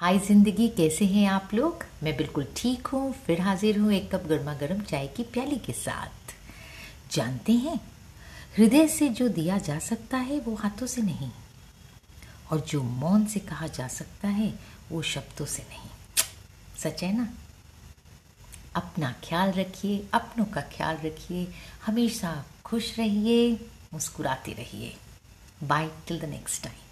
हाय ज़िंदगी, कैसे हैं आप लोग? मैं बिल्कुल ठीक हूँ। फिर हाजिर हूँ एक कप गर्मा गर्म चाय की प्याली के साथ। जानते हैं, हृदय से जो दिया जा सकता है वो हाथों से नहीं। और जो मौन से कहा जा सकता है वो शब्दों से नहीं। सच है ना? अपना ख्याल रखिए, अपनों का ख्याल रखिए। हमेशा खुश रहिए, मुस्कुराते रहिए। Bye till the next time